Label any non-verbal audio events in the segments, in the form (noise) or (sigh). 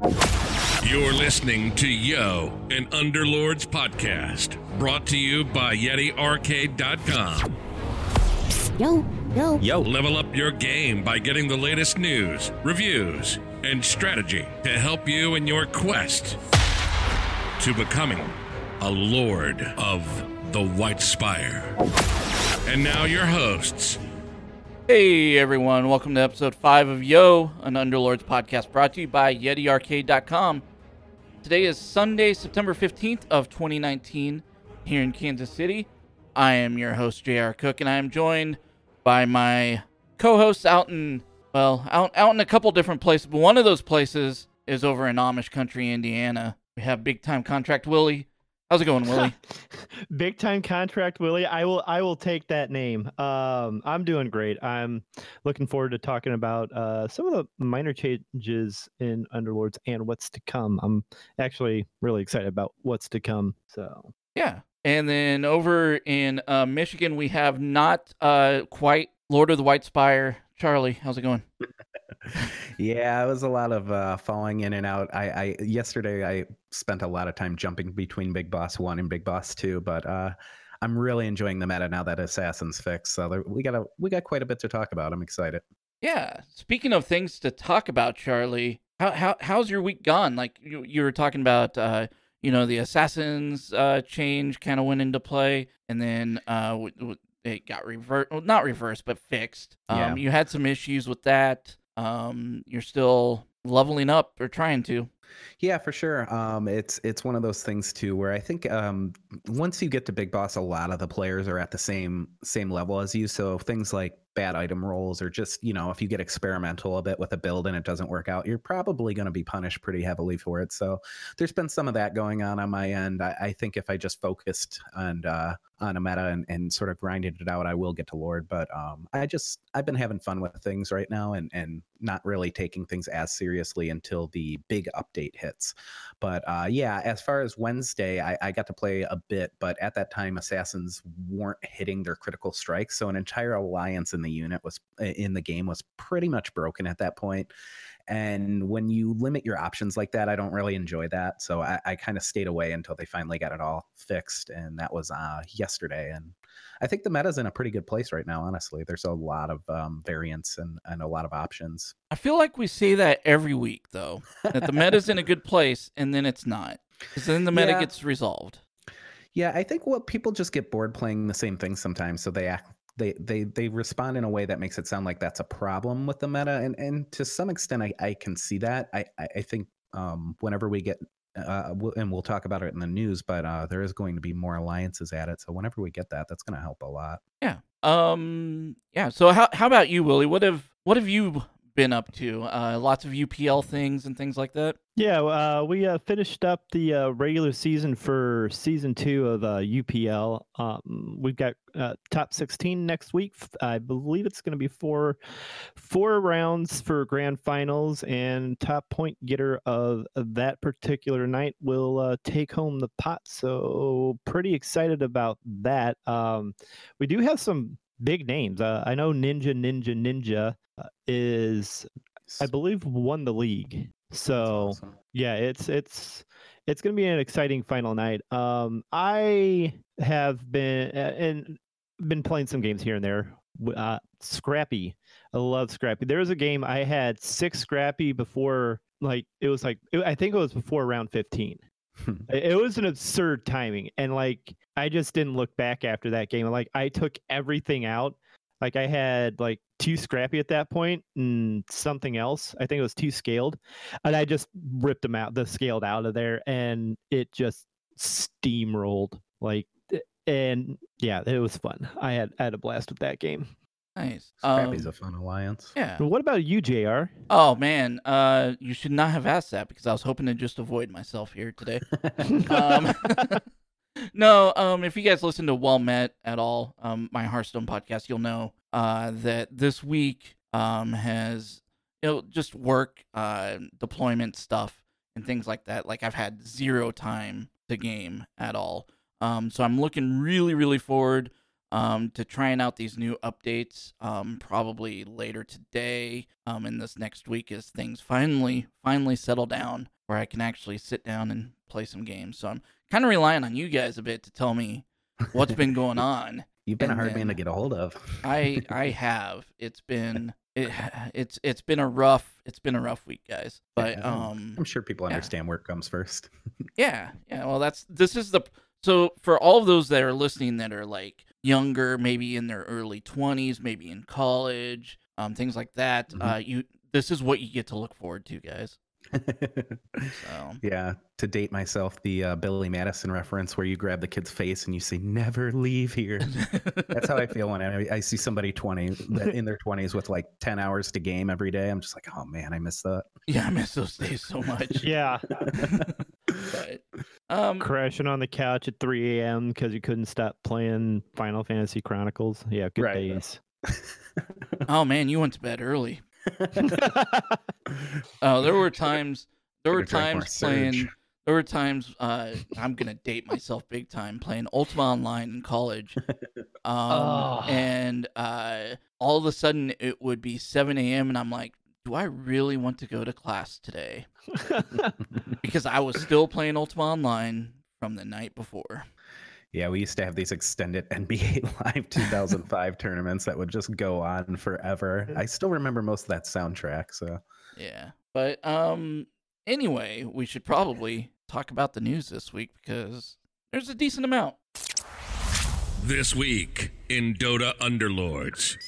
You're listening to Yo, an Underlords podcast, brought to you by YetiArcade.com. Yo, yo. Yo. Level up your game by getting the latest news, reviews, and strategy to help you in your quest to becoming a Lord of the White Spire. And now, your hosts. Hey everyone, welcome to episode 5 of Yo, an Underlords podcast brought to you by YetiArcade.com. Today is Sunday, September 15th of 2019 here in Kansas City. I am your host JR Cook and I am joined by my co-hosts out in well, out out in a couple different places, but one of those places is over in Amish country, Indiana. We have big time contract Willie. How's it going, Willie? (laughs) Big time contract, Willie. I will I will take that name. Um, I'm doing great. I'm looking forward to talking about uh, some of the minor changes in Underlords and what's to come. I'm actually really excited about what's to come. So Yeah. And then over in uh, Michigan, we have not uh, quite Lord of the White Spire. Charlie, how's it going? (laughs) yeah, it was a lot of uh, falling in and out. I, I yesterday I spent a lot of time jumping between Big Boss One and Big Boss Two, but uh, I'm really enjoying the meta now that Assassin's fixed. So there, we got a we got quite a bit to talk about. I'm excited. Yeah. Speaking of things to talk about, Charlie, how, how how's your week gone? Like you, you were talking about, uh, you know, the Assassins uh, change kind of went into play, and then uh, w- w- it got reversed. Well, not reversed, but fixed. Um, Yeah. You had some issues with that. Um, you're still leveling up or trying to. Yeah, for sure. Um, it's it's one of those things too where I think um, once you get to Big Boss, a lot of the players are at the same same level as you. So things like bad item rolls or just you know if you get experimental a bit with a build and it doesn't work out, you're probably going to be punished pretty heavily for it. So there's been some of that going on on my end. I, I think if I just focused and uh, on a meta and, and sort of grinded it out, I will get to Lord. But um, I just I've been having fun with things right now and and not really taking things as seriously until the big update hits. But uh, yeah, as far as Wednesday, I, I got to play a bit, but at that time, assassins weren't hitting their critical strikes, so an entire alliance in the unit was in the game was pretty much broken at that point. And when you limit your options like that, I don't really enjoy that. So I, I kind of stayed away until they finally got it all fixed, and that was uh, yesterday. And I think the meta's in a pretty good place right now. Honestly, there's a lot of um, variants and, and a lot of options. I feel like we say that every week, though, that the meta's in a good place, and then it's not, because then the meta Yeah. gets resolved. Yeah, I think what people just get bored playing the same thing sometimes, so they act they they they respond in a way that makes it sound like that's a problem with the meta, and and to some extent, I I can see that. I I think um whenever we get uh we'll, and we'll talk about it in the news, but uh there is going to be more alliances at it, so whenever we get that, that's going to help a lot. Yeah. Um. Yeah. So how how about you, Willie? What have what have you been up to? Uh, lots of UPL things and things like that. yeah, uh, we uh, finished up the uh, regular season for season two of uh, UPL. Um, we've got uh, top 16 next week. I believe it's going to be four four rounds for grand finals, and top point getter of that particular night will uh, take home the pot. So pretty excited about that. Um, we do have some big names. Uh, I know Ninja Ninja Ninja uh, is I believe won the league. So awesome. yeah, it's it's it's going to be an exciting final night. Um, I have been and been playing some games here and there. Uh, Scrappy, I love Scrappy. There was a game I had six Scrappy before, like it was like I think it was before round fifteen. (laughs) It was an absurd timing, and like I just didn't look back after that game. Like I took everything out. Like I had like too scrappy at that point and something else. I think it was two scaled, and I just ripped them out, the scaled out of there, and it just steamrolled. Like, eh, and yeah, it was fun. I had I had a blast with that game. Nice. Scrappy's Um, a fun alliance. yeah. But what about you, Jr? Oh man. Uh, you should not have asked that because I was hoping to just avoid myself here today. (laughs) um, (laughs) no, um, if you guys listen to Well Met at all, um, my Hearthstone podcast, you'll know uh, that this week um, has you know just work, uh, deployment stuff, and things like that. Like I've had zero time to game at all. Um, so I'm looking really, really forward um, to trying out these new updates um, probably later today um, in this next week as things finally finally settle down where I can actually sit down and play some games. So I'm kind of relying on you guys a bit to tell me what's been (laughs) going on. You've been And a hard man to get a hold of. I (laughs) I have. It's been it, (sighs) it's it's been a rough it's been a rough week, guys. But Yeah, um I'm sure people yeah. understand where it comes first. (laughs) yeah, yeah. Well, that's this is the so for all of those that are listening that are like younger, maybe in their early twenties, maybe in college, um, things like that. Mhm. Uh, you this is what you get to look forward to, guys. So (laughs) yeah, to date myself, the uh, Billy Madison reference where you grab the kid's face and you say, "Never leave here." That's how I (laughs) feel when I, I see somebody 20 in their 20s with like 10 hours to game every day. I'm just like, oh man, I miss that. yeah, I miss those days so much. Yeah, (laughs) But um, crashing on the couch at 3 a.m. because you couldn't stop playing Final Fantasy Chronicles. Yeah, good Right. days. (laughs) oh man, you went to bed early. (laughs) Oh, there were times. There were Should've drank more times playing. There were times. Uh, I'm gonna date myself big time playing Ultima Online in college, (laughs) um, Oh. and uh, all of a sudden it would be 7 a.m. and I'm like, do I really want to go to class today? (laughs) Because I was still playing Ultima Online from the night before. Yeah, we used to have these extended (laughs) NBA Live 2005 (laughs) tournaments that would just go on forever. I still remember most of that soundtrack. So, Yeah, but um, anyway, we should probably talk about the news this week because there's a decent amount. This week in Dota Underlords.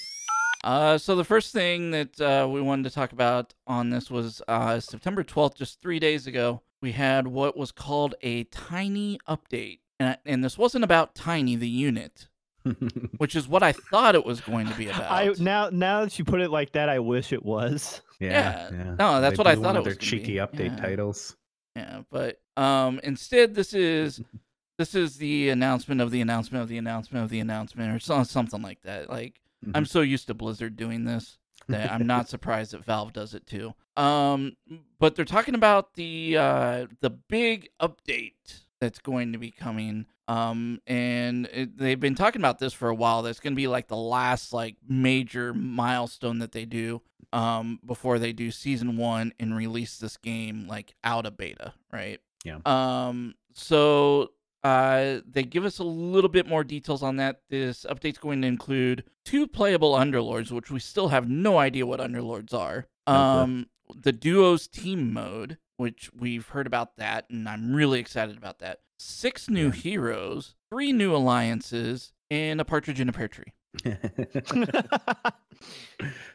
Uh, so the first thing that uh, we wanted to talk about on this was uh, September 12th, just three days ago. We had what was called a tiny update, and, and this wasn't about Tiny the unit, (laughs) which is what I thought it was going to be about. I now now that you put it like that, I wish it was. yeah, (laughs) Yeah, no, that's They what I thought it was their cheeky be. update Yeah. titles. Yeah, but um, instead, this is (laughs) this is the announcement of the announcement of the announcement of the announcement, or something like that. Like I'm so used to Blizzard doing this that I'm (laughs) not surprised that Valve does it too. Um, but they're talking about the uh, the big update that's going to be coming. Um, and it, they've been talking about this for a while. That's going to be like the last like major milestone that they do um before they do season one and release this game like out of beta, right? Yeah. Um. So uh, they give us a little bit more details on that. This update's going to include two playable underlords, which we still have no idea what underlords are. Okay. Um, the duos team mode, which we've heard about that, and I'm really excited about that. Six new Yeah. heroes, three new alliances, and a partridge in a pear tree. (laughs)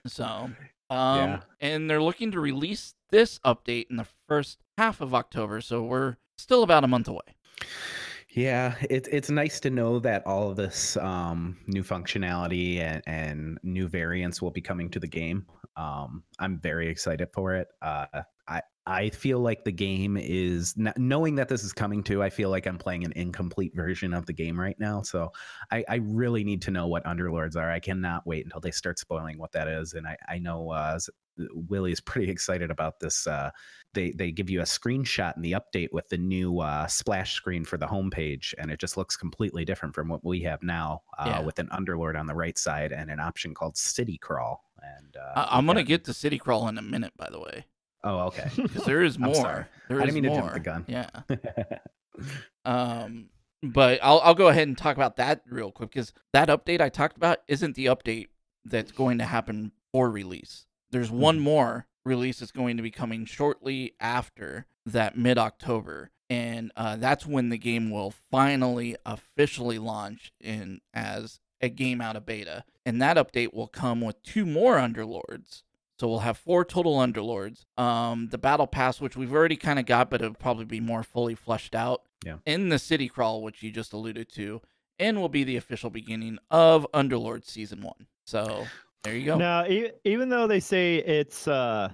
So, um, Yeah. and they're looking to release this update in the first half of October. So we're still about a month away. Yeah, it's it's nice to know that all of this um, new functionality and, and new variants will be coming to the game. Um, I'm very excited for it. Uh, I I feel like the game is knowing that this is coming to. I feel like I'm playing an incomplete version of the game right now. So I, I really need to know what Underlords are. I cannot wait until they start spoiling what that is. And I I know uh, s- Willie's pretty (laughs) excited about this. Uh, they they give you a screenshot in the update with the new uh, splash screen for the homepage, and it just looks completely different from what we have now, uh, Yeah. with an underlord on the right side and an option called City Crawl. And uh, I- I'm gonna got- get to City Crawl in a minute, by the way, Oh, okay. (laughs) because there is more. There I didn't mean to jump the gun. Yeah. (laughs) Um, but I'll I'll go ahead and talk about that real quick because that update I talked about isn't the update that's going to happen for release. There's one Mhm. more release is going to be coming shortly after that mid October, and uh, that's when the game will finally officially launch in as a game out of beta. And that update will come with two more underlords. So we'll have four total underlords. Um, the battle pass, which we've already kind of got, but it'll probably be more fully fleshed out. Yeah. In the city crawl, which you just alluded to, and will be the official beginning of Underlord season one. So there you go. Now, e- even though they say it's uh,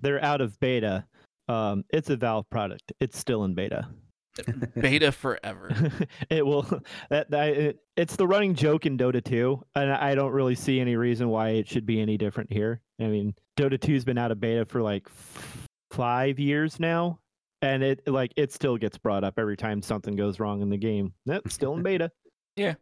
they're out of beta, um, it's a Valve product. It's still in beta. (laughs) Beta forever. (laughs) it will. That, that it, it's the running joke in Dota 2, and I don't really see any reason why it should be any different here. I mean, Dota 2's been out of beta for like f- five years now, and it like it still gets brought up every time something goes wrong in the game. Nope, still in beta. (laughs) Yeah.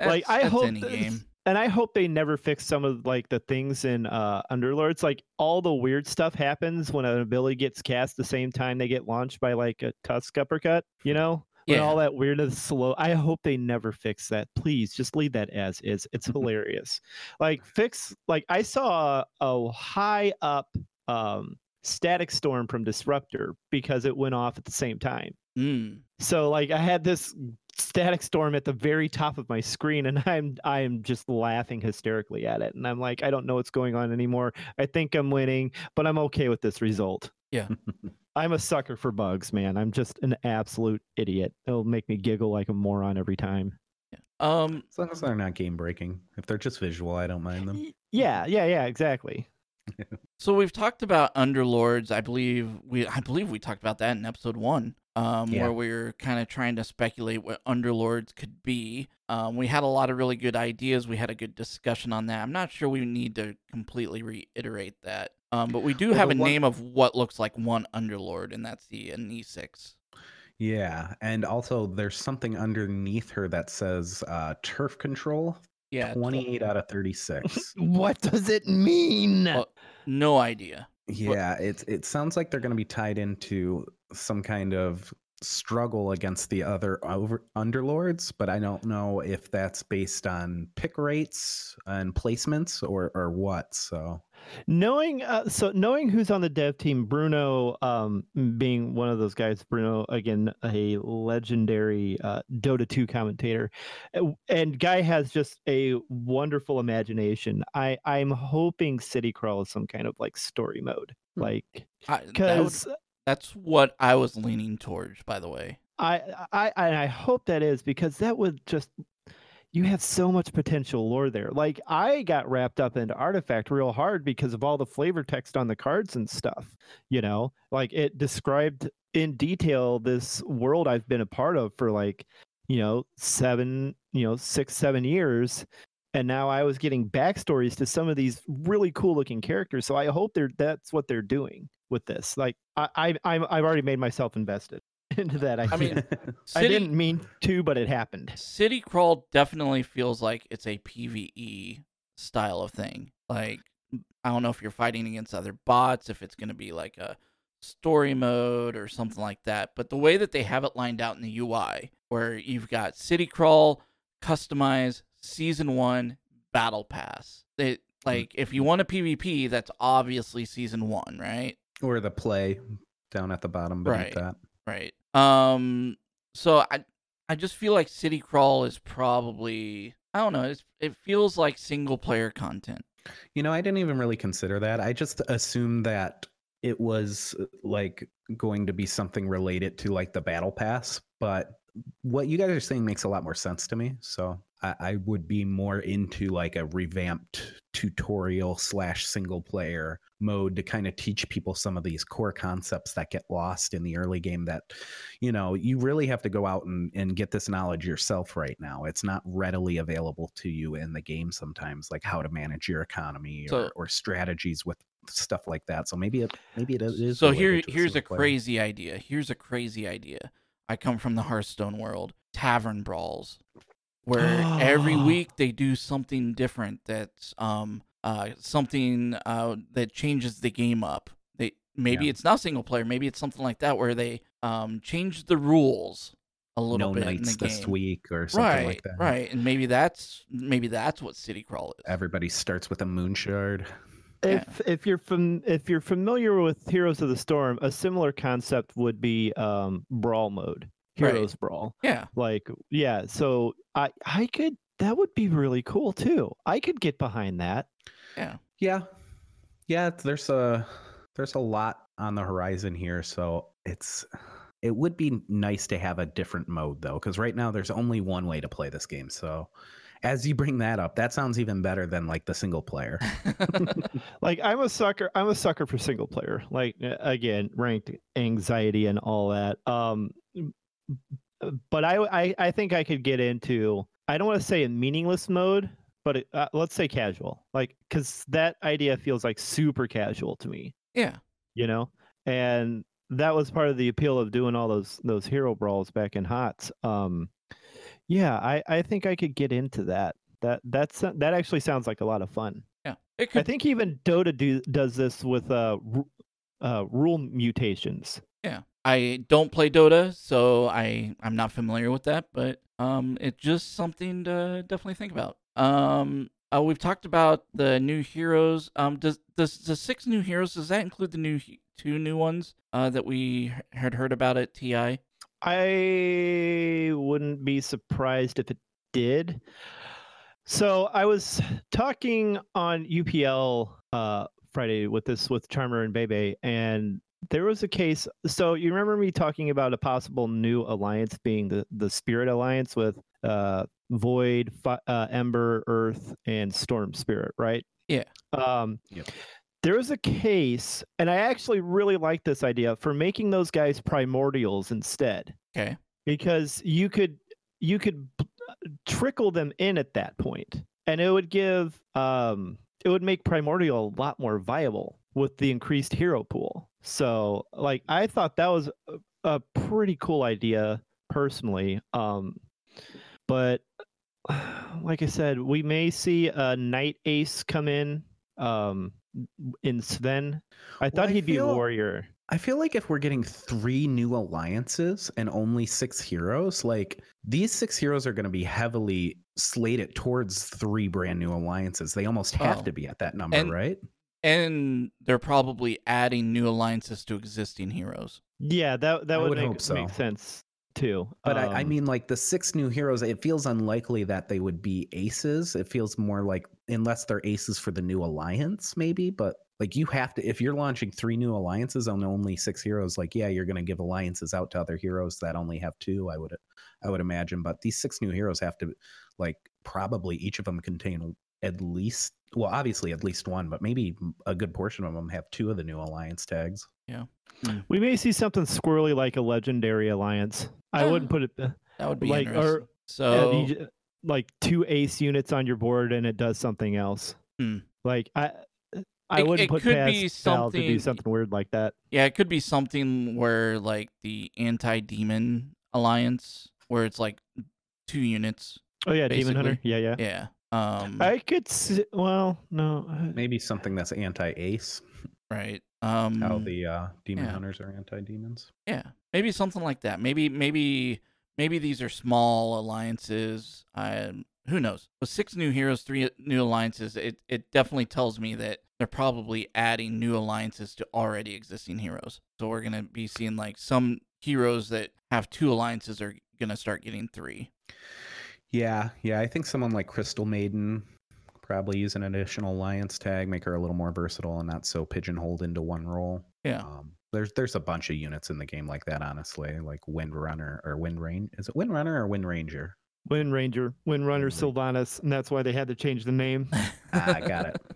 Like, That's- I that's hope any this- game. And I hope they never fix some of like the things in uh Underlords. Like all the weird stuff happens when an ability gets cast the same time they get launched by like a tusk uppercut, you know? When Yeah. all that weirdness slow. I hope they never fix that. Please just leave that as is. It's hilarious. Like fix like I saw a high up um static storm from Disruptor because it went off at the same time. Mm. So like I had this static storm at the very top of my screen and (laughs) I'm I'm just laughing hysterically at it and I'm like I don't know what's going on anymore. I think I'm winning, but I'm okay with this result. Yeah. (laughs) I'm a sucker for bugs, man. I'm just an absolute idiot. It'll make me giggle like a moron every time. Um, As long as they're not game breaking. If they're just visual, I don't mind them. Yeah, yeah, yeah, exactly. (laughs) so we've talked about Underlords. I believe we, I believe we talked about that in episode one, um, Yeah. where we were kind of trying to speculate what Underlords could be. Um, we had a lot of really good ideas. We had a good discussion on that. I'm not sure we need to completely reiterate that. Um, but we do Well, have a one- name of what looks like one Underlord, and that's the Anessix. Yeah, and also there's something underneath her that says uh, turf control. Yeah, 28 out of 36. (laughs) What does it mean? Well, no idea. Yeah, it it sounds like they're going to be tied into some kind of struggle against the other over, underlords, but I don't know if that's based on pick rates and placements or or what. So knowing uh, so knowing who's on the dev team bruno um being one of those guys bruno again a legendary uh, dota 2 commentator uh, and guy has just a wonderful imagination i i'm hoping city crawl is some kind of like story mode Hmm. like I, that because that's what I was leaning towards, by the way. I I I hope that is because that would just you have so much potential lore there. Like I got wrapped up into artifact real hard because of all the flavor text on the cards and stuff. You know, like it described in detail this world I've been a part of for like you know seven you know six seven years. And now I was getting backstories to some of these really cool looking characters. So I hope they're that's what they're doing with this. Like I, I I'm I've already made myself invested into that. I mean, I didn't mean to, but it happened. City Crawl definitely feels like it's a PVE style of thing. Like, I don't know if you're fighting against other bots, if it's going to be like a story mode or something like that. But the way that they have it lined out in the UI, where you've got City Crawl, Customize, Season 1, Battle Pass. They, hmm. like, if you want a PvP, that's obviously Season 1, right? or the play down at the bottom beneath Right. that. Right. Um. So I I just feel like City Crawl is probably I don't know. It feels like single player content. You know, I didn't even really consider that. I just assumed that it was uh, like going to be something related to like the battle pass, but what you guys are saying makes a lot more sense to me. So I, I would be more into like a revamped tutorial slash single player mode to kind of teach people some of these core concepts that get lost in the early game that you know you really have to go out and, and get this knowledge yourself right now it's not readily available to you in the game sometimes like how to manage your economy So- or, or strategies with stuff like that so maybe it maybe it is so here here's a player. crazy idea. Here's a crazy idea. I come from the Hearthstone world. Tavern brawls, where every (gasps) week they do something different. That's um uh something uh that changes the game up. They maybe Yeah. it's not single player. Maybe it's something like that where they um change the rules a little no bit in nights the this game. week or something right, like that right, and maybe that's maybe that's what City Crawl is. everybody starts with a moon shard. If if you're fam- if you're familiar with Heroes of the Storm, a similar concept would be um, brawl mode, Right. Heroes Brawl. Yeah, Like yeah, so I I could that would be really cool too. I could get behind that. yeah. Yeah. Yeah, there's a there's a lot on the horizon here, so it's it would be nice to have a different mode though cuz right now there's only one way to play this game. So as you bring that up, that sounds even better than like the single player. (laughs) (laughs) Like I'm a sucker. I'm a sucker for single player. Like again, ranked anxiety and all that. Um, but I I I think I could get into. I don't want to say in meaningless mode, but it, uh, let's say casual. Like because that idea feels like super casual to me. yeah. You know, and that was part of the appeal of doing all those those hero brawls back in Hots. Um, Yeah, I, I think I could get into that. That that's that actually sounds like a lot of fun. Yeah, it I think even Dota do, does this with uh, uh rule mutations. Yeah, I don't play Dota, so I I'm not familiar with that, but um, it's just something to definitely think about. Um, uh, we've talked about the new heroes. Um, does does the six new heroes does that include the new two new ones uh that we had heard about at TI? I wouldn't be surprised if it did. So I was talking on UPL uh, Friday with this with Charmer and Bebe, and there was a case. So you remember me talking about a possible new alliance being the the Spirit Alliance with uh, Void, Fi- uh, Ember, Earth, and Storm Spirit, right? Yeah. Um, Yep. There was a case, and I actually really like this idea for making those guys primordials instead Okay. because you could you could b- trickle them in at that point and it would give um it would make primordial a lot more viable with the increased hero pool so like i thought that was a, a pretty cool idea personally um but (sighs) like i said we may see a knight ace come in um in sven i Well, thought I he'd be a warrior I feel like if we're getting three new alliances and only six heroes, like these six heroes are going to be heavily slated towards three brand new alliances. They almost have Oh. to be at that number, And- right? And they're probably adding new alliances to existing heroes. yeah that that I would, would make, hope so. make sense too But I, I Um, mean, like the six new heroes, it feels unlikely that they would be aces. It feels more like, unless they're aces for the new alliance, maybe. But like you have to, if you're launching three new alliances on only six heroes, like yeah, you're going to give alliances out to other heroes that only have two. I would, I would imagine. But these six new heroes have to, like, probably each of them contain at least, well, obviously at least one, but maybe a good portion of them have two of the new alliance tags. Yeah. We may see something squirrely like a legendary alliance. I Yeah. wouldn't put it uh, That would be like or so like two ace units on your board and it does something else. Hmm. Like I, I It- wouldn't it put could past be Val to do something- something weird like that. Yeah, it could be something where like the anti-demon alliance, where it's like two units. Oh yeah, Demon Hunter. Yeah, yeah. Yeah. Um. I could. See, well, no. Maybe something that's anti ace. right. Um. How the uh, demon yeah. hunters are anti demons. Yeah. Maybe something like that. Maybe. Maybe. Maybe these are small alliances. I Who knows? With six new heroes, three new alliances, it it definitely tells me that they're probably adding new alliances to already existing heroes. So we're gonna be seeing like some heroes that have two alliances are gonna start getting three. Yeah, yeah. I think someone like Crystal Maiden probably use an additional alliance tag, make her a little more versatile and not so pigeonholed into one role. Yeah. Um, there's there's a bunch of units in the game like that, honestly, like Wind Runner or Wind Rain. Is it Wind Runner or Wind Ranger? Wind Ranger, Wind Runner, Sylvanas, and that's why they had to change the name. ah, I got it. (laughs)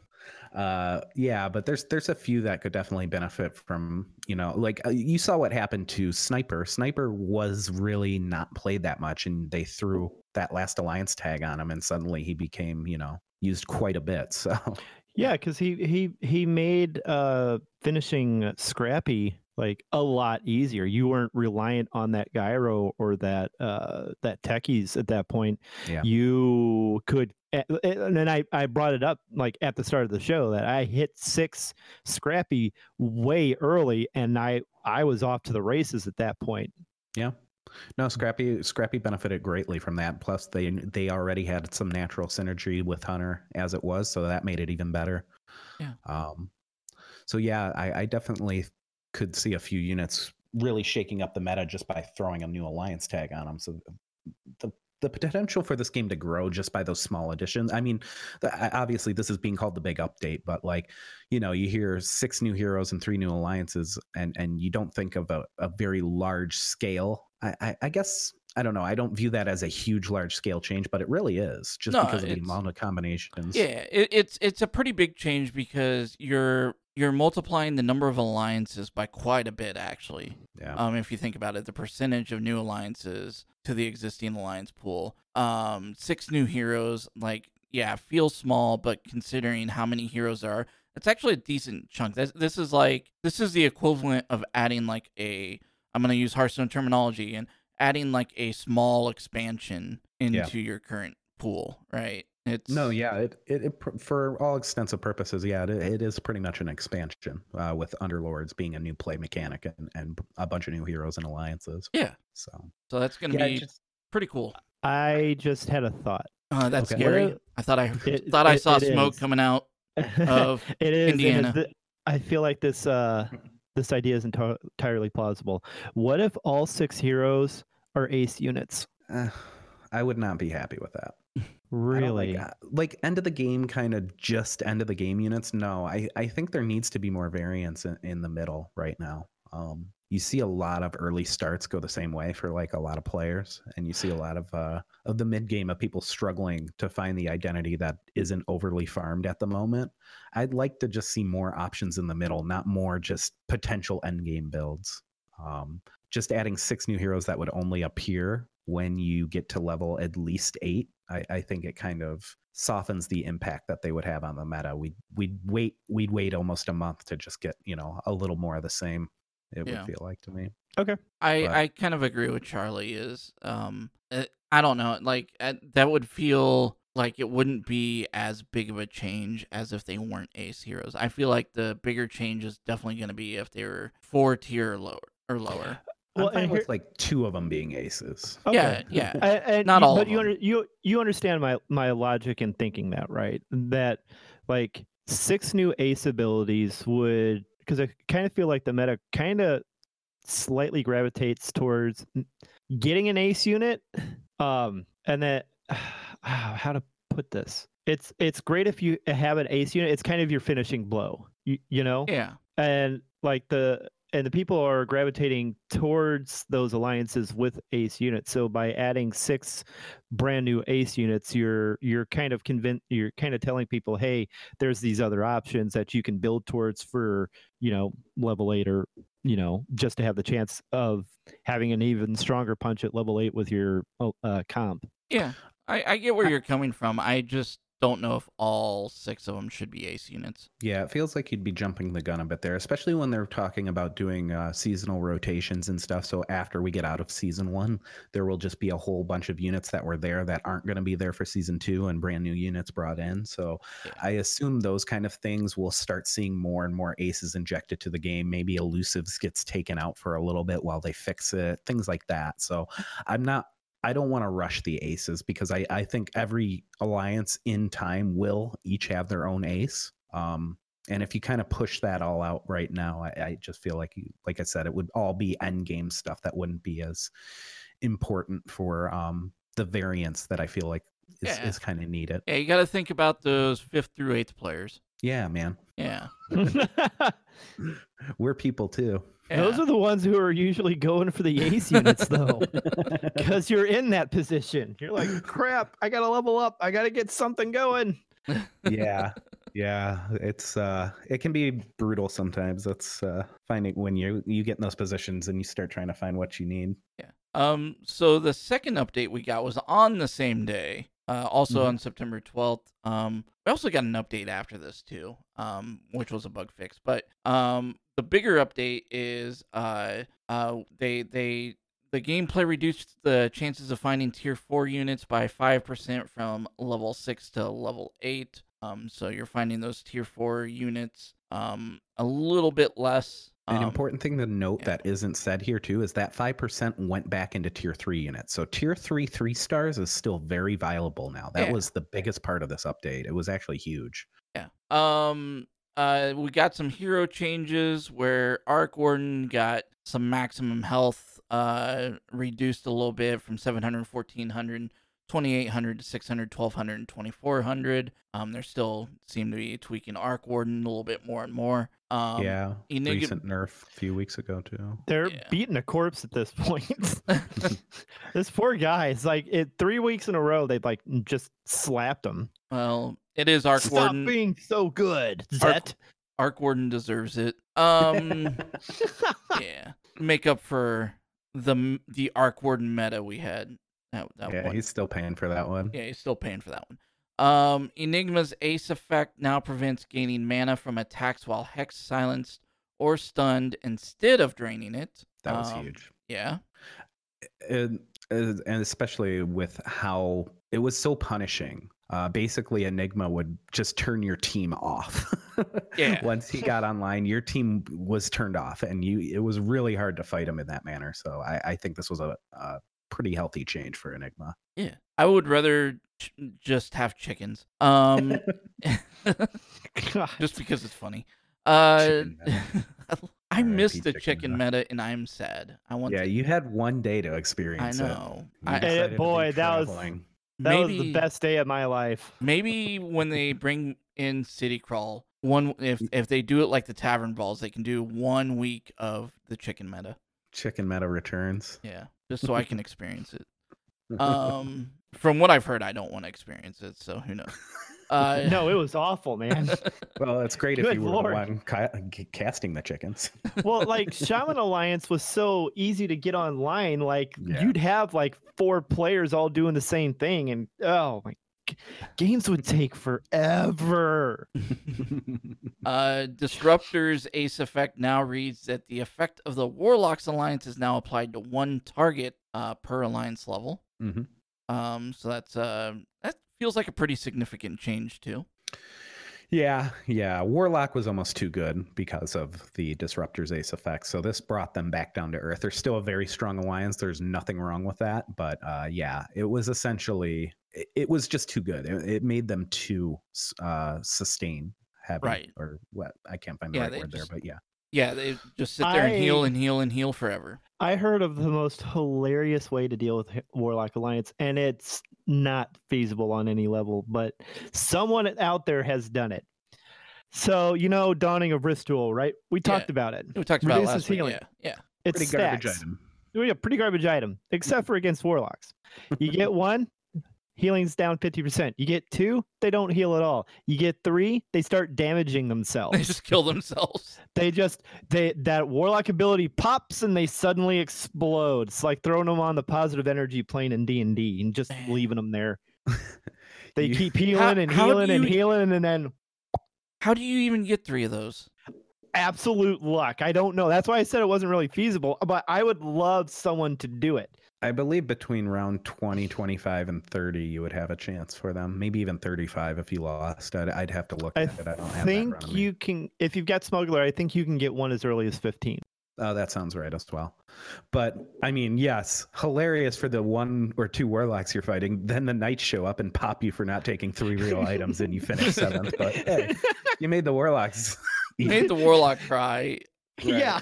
Uh, yeah, but there's there's a few that could definitely benefit from you know like uh, you saw what happened to Sniper. Sniper was really not played that much, and they threw that last alliance tag on him, and suddenly he became you know used quite a bit. (laughs) So Yeah, because he he he made uh finishing Scrappy like a lot easier. You weren't reliant on that gyro or that uh that techies at that point. Yeah. You could a- a- and then I, I brought it up like at the start of the show that I hit six Scrappy way early and I I was off to the races at that point. Yeah. No, Scrappy Scrappy benefited greatly from that. Plus, they they already had some natural synergy with Hunter as it was, so that made it even better. Yeah. Um. So yeah, I, I definitely could see a few units really shaking up the meta just by throwing a new alliance tag on them. So the the potential for this game to grow just by those small additions. I mean, the, obviously this is being called the big update, but like you know, you hear six new heroes and three new alliances, and and you don't think of a, a very large scale. I, I, I guess I don't know. I don't view that as a huge, large scale change, but it really is just No, because of the amount of combinations. Yeah, it, it's it's a pretty big change because you're you're multiplying the number of alliances by quite a bit actually. yeah. Um, if you think about it, the percentage of new alliances to the existing alliance pool. Um, six new heroes, like yeah, feels small, but considering how many heroes there are, it's actually a decent chunk. This this is like this is the equivalent of adding like a I'm gonna use Hearthstone terminology and adding like a small expansion into your current pool, right? It's No, yeah, it, it, it for all extensive purposes, yeah, it, it is pretty much an expansion uh, with Underlords being a new play mechanic and, and a bunch of new heroes and alliances. Yeah. So So that's gonna yeah, be just, pretty cool. I just had a thought. Uh, that's Okay. scary. What I thought I It- thought I saw smoke is. coming out (laughs) of it is Indiana. it's the- I feel like this uh this idea is enti- entirely plausible. What if all six heroes are ace units? uh, I would not be happy with that. Really? like, like end of the game kind of just end of the game units no i i think there needs to be more variance in, in the middle right now um you see a lot of early starts go the same way for like a lot of players and you see a lot of uh of the mid game of people struggling to find the identity that isn't overly farmed at the moment. I'd like to just see more options in the middle not more just potential end game builds. Um just adding six new heroes that would only appear when you get to level at least eight, I, I think it kind of softens the impact that they would have on the meta. We'd we'd wait we'd wait almost a month to just get, you know, a little more of the same, it Yeah. would feel like to me. Okay. I But- I kind of agree with Charlie. Is um uh, I don't know like uh, that would feel like it wouldn't be as big of a change as if they weren't ace heroes. I feel like the bigger change is definitely going to be if they were four tier or lower or lower. Well, I'm fine and with like two of them being aces. Yeah, yeah. (laughs) I- and Not you- all but of you them. under, you you understand my my logic in thinking that, right? That like six new ace abilities would because I kind of feel like the meta kind of slightly gravitates towards getting an ace unit, um, and that (sighs) how to put this. It's it's great if you have an ace unit. It's kind of your finishing blow, you, you know Yeah. and like the and the people are gravitating towards those alliances with ace units so by adding six brand new ace units you're you're kind of convinced you're kind of telling people hey there's these other options that you can build towards for you know level 8 or you know just to have the chance of having an even stronger punch at level 8 with your uh, comp Yeah. I, I get where you're coming from. I just don't know if all six of them should be ace units. Yeah, it feels like you'd be jumping the gun a bit there, especially when they're talking about doing uh, seasonal rotations and stuff. So after we get out of season one, there will just be a whole bunch of units that were there that aren't going to be there for season two and brand new units brought in. So Yeah. I assume those kind of things will start seeing more and more aces injected to the game. Maybe elusives gets taken out for a little bit while they fix it, things like that. So I'm not I don't want to rush the aces because I, I think every alliance in time will each have their own ace. Um, and if you kind of push that all out right now, I, I just feel like you, like I said, it would all be end game stuff that wouldn't be as important for um, the variance that I feel like is, Yeah. is kind of needed. Yeah, you got to think about those fifth through eighth players. Yeah, man. Yeah. (laughs) (laughs) We're people too. those are the ones who are usually going for the ace units though (laughs) because you're in that position. You're like, crap, I gotta level up. I gotta get something going. yeah yeah it's uh it can be brutal sometimes that's uh finding when you you get in those positions and you start trying to find what you need Yeah. Um, so the second update we got was on the same day, uh, also Mhm. on September 12th. Um, we also got an update after this too, um, which was a bug fix. But um, the bigger update is uh, uh, they they the gameplay reduced the chances of finding tier four units by five percent from level six to level eight. Um, so you're finding those tier four units um a little bit less. An um, important thing to note yeah. that isn't said here too is that 5% went back into tier 3 units. So tier 3 3 stars is still very viable now. That Yeah. was the biggest part of this update. It was actually huge. Yeah. Um. Uh. We got some hero changes where Arc Warden got some maximum health. Uh. Reduced a little bit from 700, 1400, 2800 to 600, 1200, 2400. Um. They still seem to be tweaking Arc Warden a little bit more and more. Um, yeah. Enigma- Recent nerf a few weeks ago too. They're Yeah. beating a corpse at this point. (laughs) (laughs) this poor guy is like it three weeks in a row they've like just slapped him. well, it is Arc Stop Warden. being so good, Arc- Zet. Arc Warden deserves it. (laughs) Um. yeah. Make up for the the Arc Warden meta we had. That, that yeah, one. he's still paying for that one. Yeah, he's still paying for that one. Um, Enigma's Ace effect now prevents gaining mana from attacks while Hex silenced or stunned instead of draining it. That was Um, huge. Yeah. and, and especially with how it was so punishing. Uh, basically, Enigma would just turn your team off. (laughs) Yeah. Once he got online, your team was turned off, and you it was really hard to fight him in that manner. So I, I think this was a, a pretty healthy change for Enigma. Yeah, I would rather ch- just have chickens. Um, (laughs) (laughs) just because it's funny. Uh, (laughs) I RIP missed the chicken chicken meta. meta, and I'm sad. I want. Yeah, to, you had one day to experience it. know. You I, Hey, decided to be boy, that was- traveling. That was the best day of my life. maybe when they bring in City Crawl, one if if they do it like the Tavern Brawls, they can do one week of the chicken meta. Chicken Meta returns. Yeah, just so I can experience it. (laughs) Um, from what I've heard, I don't want to experience it, so who knows? Uh, (laughs) No, it was awful, man. (laughs) well, it's great if Good you were Lord. the one ca- casting the chickens. well, like Shaman Alliance was so easy to get online. Like Yeah. you'd have like four players all doing the same thing, and oh my, g- games would take forever. (laughs) Uh, Disruptor's Ace effect now reads that the effect of the Warlocks Alliance is now applied to one target uh, per alliance level. Mhm. Um, so that's uh, that feels like a pretty significant change too. Yeah, yeah. Warlock was almost too good because of the Disruptor's Ace effect. So this brought them back down to earth. They're still a very strong alliance. There's nothing wrong with that. But uh, yeah, it was essentially, it, it was just too good. It, it made them too uh, sustain heavy. Right. Or what? I can't find the Yeah, right word just- there. But yeah. Yeah, they just sit there and heal and heal and heal forever. I heard of the most hilarious way to deal with Warlock Alliance, and it's not feasible on any level, but someone out there has done it. So you know, Dawning of Ristul, right? We Yeah. talked about it. We talked about it Reduces last week. Yeah, yeah. It's Pretty garbage item. Oh, yeah, pretty garbage item, except for against warlocks. You get (laughs) one, healing's down 50%. You get two, they don't heal at all. You get three, they start damaging (laughs) themselves. They just kill themselves. they just they that warlock ability pops and they suddenly explode. It's like throwing them on the positive energy plane in D and D and just leaving them there. (laughs) They You- keep healing and how do healing and healing and then How do you even get three of those? absolute luck. I don't know. That's why I said it wasn't really feasible, but I would love someone to do it. I believe between round 20, 25, and 30, you would have a chance for them. Maybe even 35 if you lost. I'd, I'd have to look I at it. I don't have that in think front me. you can if you've got smuggler, I think you can get one as early as 15. Oh, that sounds right as well. But I mean, yes, hilarious for the one or two warlocks you're fighting. Then the knights show up and pop you for not taking three real (laughs) items and you finish seventh. But hey, you made the warlocks. Made the warlock cry. Yeah.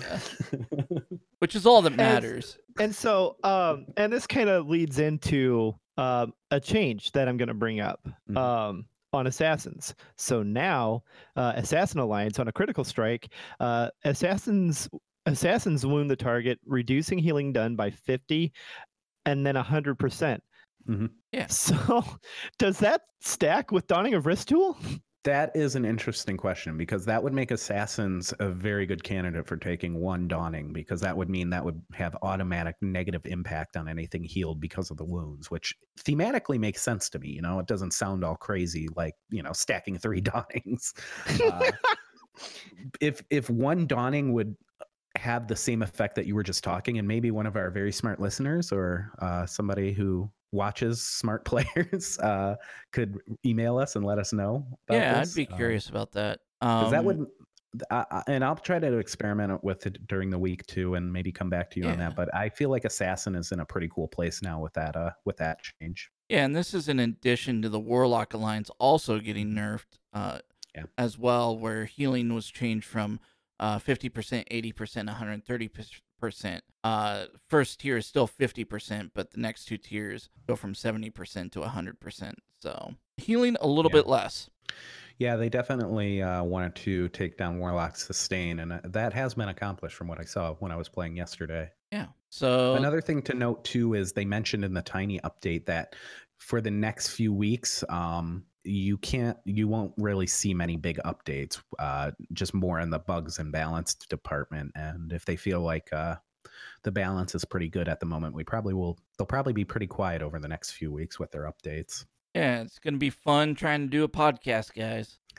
(laughs) Which is all that matters. And so, um, and this kind of leads into um, a change that I'm going to bring up Mhm. um, on assassins. So now, uh, assassin alliance on a critical strike, uh, assassins assassins wound the target, reducing healing done by 50, and then 100 percent. Mhm. Yeah. So, (laughs) does that stack with Dawning of Ristul? That is an interesting question because that would make assassins a very good candidate for taking one dawning because that would mean that would have automatic negative impact on anything healed because of the wounds, which thematically makes sense to me. You know, it doesn't sound all crazy like you know stacking three (laughs) dawnings. Uh, (laughs) if if one dawning would have the same effect that you were just talking, and maybe one of our very smart listeners or uh, somebody who watches smart (laughs) players uh, could email us and let us know. About yeah, this. I'd be Uh, curious about that Um, that would, I, and I'll try to experiment with it during the week too, and maybe come back to you on that. But I feel like Assassin is in a pretty cool place now with that, uh, with that change. Yeah, and this is in addition to the Warlock Alliance also getting nerfed uh, Yeah. as well, where healing was changed from uh, 50%, 80%, 130%. Uh, first tier is still 50%, but the next two tiers go from 70% to 100%. So healing a little Yeah. bit less. Yeah, they definitely uh, wanted to take down Warlock Sustain, and uh, that has been accomplished from what I saw when I was playing yesterday. Yeah. So Another thing to note too is they mentioned in the tiny update that for the next few weeks, um, you can't, you won't really see many big updates. Uh, just more in the bugs and balance department. And if they feel like uh, the balance is pretty good at the moment, we probably will. They'll probably be pretty quiet over the next few weeks with their updates. Yeah, it's gonna be fun trying to do a podcast, guys. (laughs)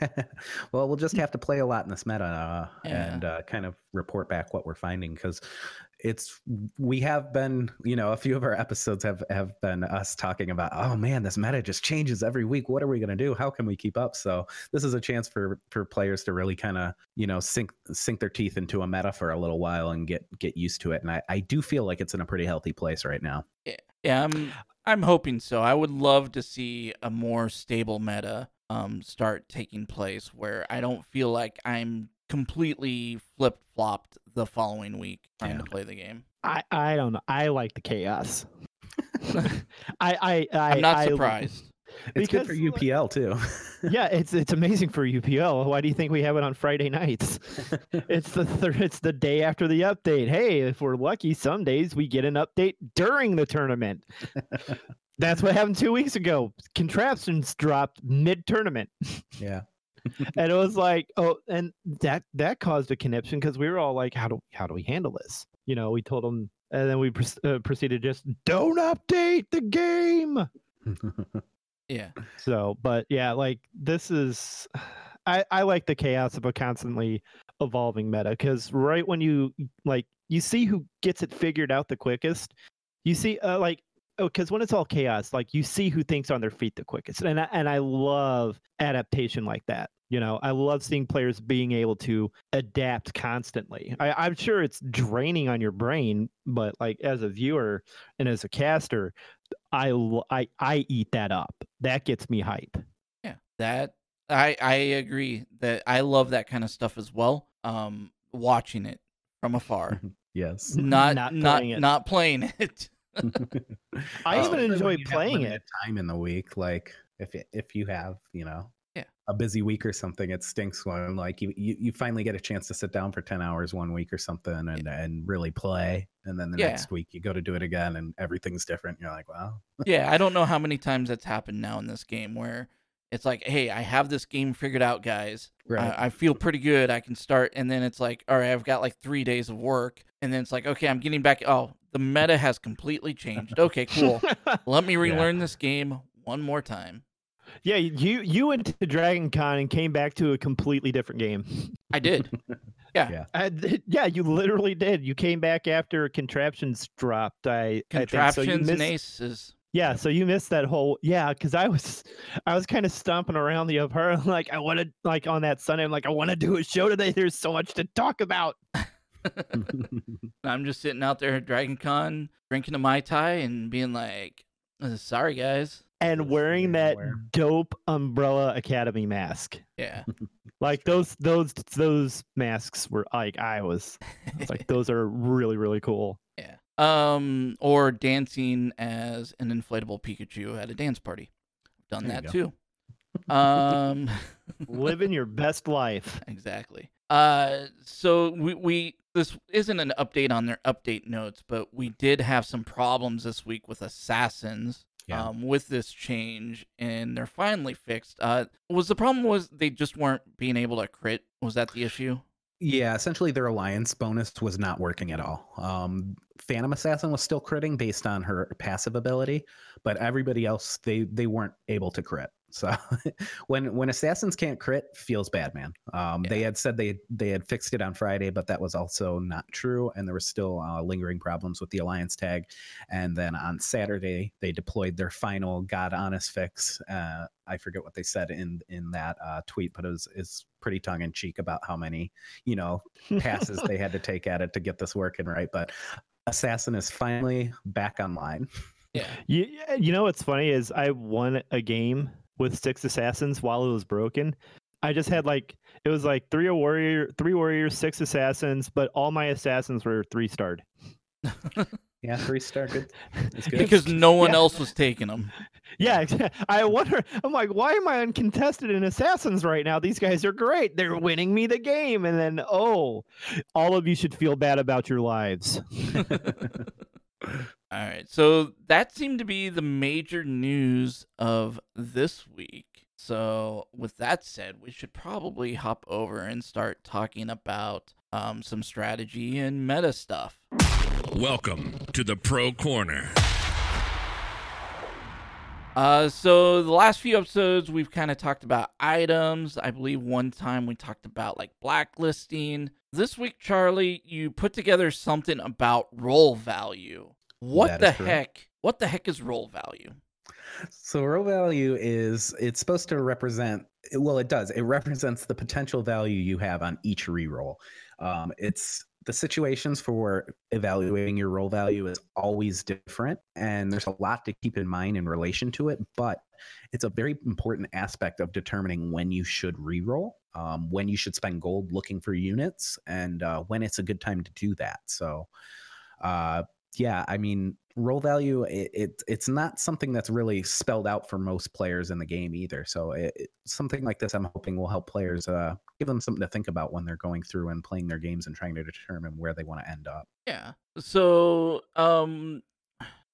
well, we'll just (laughs) have to play a lot in this meta uh, Yeah. and uh, kind of report back what we're finding because it's we have been you know a few of our episodes have have been us talking about oh man this meta just changes every week. What are we going to do? How can we keep up? So this is a chance for for players to really kind of you know sink sink their teeth into a meta for a little while and get get used to it. And I, I do feel like it's in a pretty healthy place right now. Yeah, I'm I'm hoping so. I would love to see a more stable meta um start taking place where I don't feel like I'm completely flip flopped the following week trying Yeah. to play the game. I, I don't know. I like the chaos. (laughs) I I, I I'm not I- surprised. it's good for upl too yeah, it's it's amazing for UPL. Why do you think we have it on Friday nights? (laughs) it's the thir- it's the day after the update. Hey, if we're lucky, some days we get an update during the tournament. (laughs) That's what happened two weeks ago. Contraptions dropped mid tournament, yeah (laughs) and it was like, oh, and that that caused a conniption because we were all like, how do how do we handle this? You know, we told them, and then we pres- uh, proceeded just don't update the game. (laughs) Yeah. So, but yeah, like this is, I I like the chaos of a constantly evolving meta because right when you like you see who gets it figured out the quickest, you see uh, like because when it's all chaos, like you see who thinks on their feet the quickest, and I, and I love adaptation like that. You know, I love seeing players being able to adapt constantly. I, I'm sure it's draining on your brain, but like as a viewer and as a caster, I I I eat that up. That gets me hype. Yeah. That I I agree that I love that kind of stuff as well. Um watching it from afar. (laughs) yes (laughs) Not Not not playing it. not playing (laughs) it. (laughs) I Oh. even enjoy playing it. time in the week like if it, if you have you know Yeah. a busy week or something it stinks when like you, you you finally get a chance to sit down for 10 hours one week or something and and really play and then the Yeah. next week you go to do it again and everything's different you're like wow (laughs) yeah, I don't know how many times that's happened now in this game where it's like, hey, I have this game figured out, guys. I, I feel pretty good. I can start, and then it's like, all right, I've got like three days of work, and then it's like, okay, I'm getting back. Oh, the meta has completely changed. Okay, cool. (laughs) Let me relearn this game one more time. yeah, you you went to Dragon Con and came back to a completely different game. I did. (laughs) I, yeah, you literally did. You came back after contraptions dropped. I I think. So you Contraptions and aces. Yeah, so you missed that whole yeah, because I was I was kind of stomping around the of her (laughs) like I want to like on that Sunday I'm like I want to do a show today. There's so much to talk about. (laughs) I'm just sitting out there at Dragon Con drinking a Mai Tai and being like, "Uh, sorry, guys. And wearing that dope Umbrella Academy mask. Yeah. (laughs) Like those those those masks were like I was, I was like those are really really cool. (laughs) yeah. Um, or dancing as an inflatable Pikachu at a dance party. Done There that too. Um, Living your best life. exactly. Uh, so we we this isn't an update on their update notes, but we did have some problems this week with assassins. Yeah. Um, with this change, and they're finally fixed. Uh, was the problem was they just weren't being able to crit? Was that the issue? Yeah, essentially their alliance bonus was not working at all. Um, Phantom Assassin was still critting based on her passive ability, but everybody else they they weren't able to crit. So (laughs) when when assassins can't crit, feels bad, man. Um, They had said they they had fixed it on Friday, but that was also not true, and there were still uh, lingering problems with the alliance tag. And then on Saturday, they deployed their final God honest fix. Uh, I forget what they said in in that uh, tweet, but it was is pretty tongue in cheek about how many you know passes they had to (laughs) take at it to get this working right. But Assassin is finally back online. Yeah. You, you know what's funny is I won a game with six assassins while it was broken. I just had hmm. like it was like three warrior, three warriors, six assassins, but all my assassins were three starred. (laughs) Yeah, three star good. It's good. Because no one Yeah. else was taking them. Yeah, (laughs) I wonder. I'm like, why am I uncontested in assassins right now? These guys are great. They're winning me the game, and then oh, all of you should feel bad about your lives. (laughs) All right. So that seemed to be the major news of this week. So, with that said, we should probably hop over and start talking about um, some strategy and meta stuff. Welcome to the Pro Corner. Uh, so the last few episodes we've kind of talked about items. I believe one time we talked about like blacklisting. This week, Charlie, you put together something about roll value. What the heck? What the heck is roll value? So roll value is it's supposed to represent well it does it represents the potential value you have on each reroll. Um, it's the situations for evaluating your roll value is always different and there's a lot to keep in mind in relation to it but it's a very important aspect of determining when you should reroll um, when you should spend gold looking for units and uh, when it's a good time to do that so uh, yeah, I mean, roll value it, it it's not something that's really spelled out for most players in the game either. So it, it- something like this, I'm hoping will help players uh, give them something to think about when they're going through and playing their games and trying to determine where they want to end up. Yeah. So, um,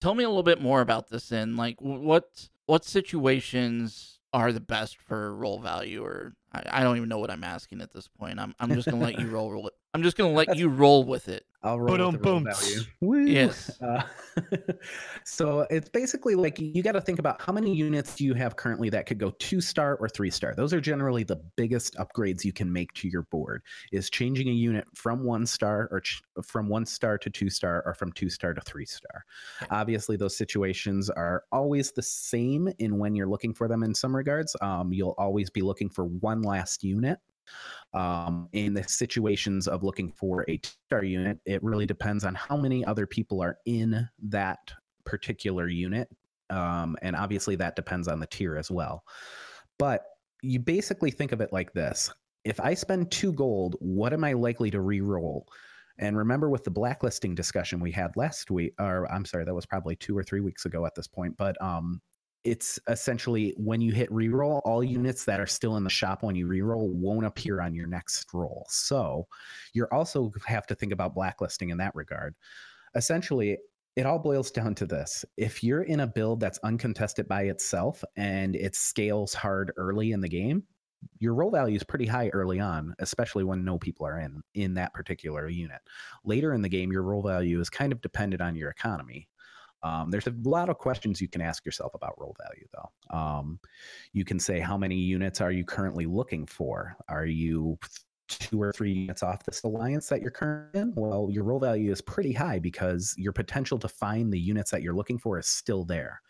tell me a little bit more about this. Then, like, what what situations are the best for roll value? Or I, I don't even know what I'm asking at this point. I'm I'm just gonna let you (laughs) roll. Roll it. I'm just gonna let you roll with it. I'll roll Boom, with the roll boom. value. Woo. (laughs) Yes. (laughs) Uh, (laughs) so it's basically like you got to think about how many units do you have currently that could go two star or three star. Those are generally the biggest upgrades you can make to your board. Is changing a unit from one star or ch- from one star to two star or from two star to three star. Obviously, those situations are always the same in when you're looking for them. In some regards, um, you'll always be looking for one last unit um, in the situations of looking for a star unit, it really depends on how many other people are in that particular unit. Um, and obviously, that depends on the tier as well. But you basically think of it like this if I spend two gold, what am I likely to re roll? And remember, with the blacklisting discussion we had last week, or I'm sorry, that was probably two or three weeks ago at this point, but um, it's essentially when you hit reroll, all units that are still in the shop when you reroll won't appear on your next roll. So you also have to think about blacklisting in that regard. Essentially, it all boils (laughs) down to this. If you're in a build that's uncontested by itself and it scales hard early in the game, your roll value is pretty high early on, especially when no people are in in that particular unit. Later in the game, your roll value is kind of dependent on your economy. Um, there's a lot of questions you can ask yourself about roll value, though. Um, you can say, how many units are you currently looking for? Are you two or three units off this alliance that you're currently in? Well, your roll value is pretty high because your potential to find the units that you're looking for is still there.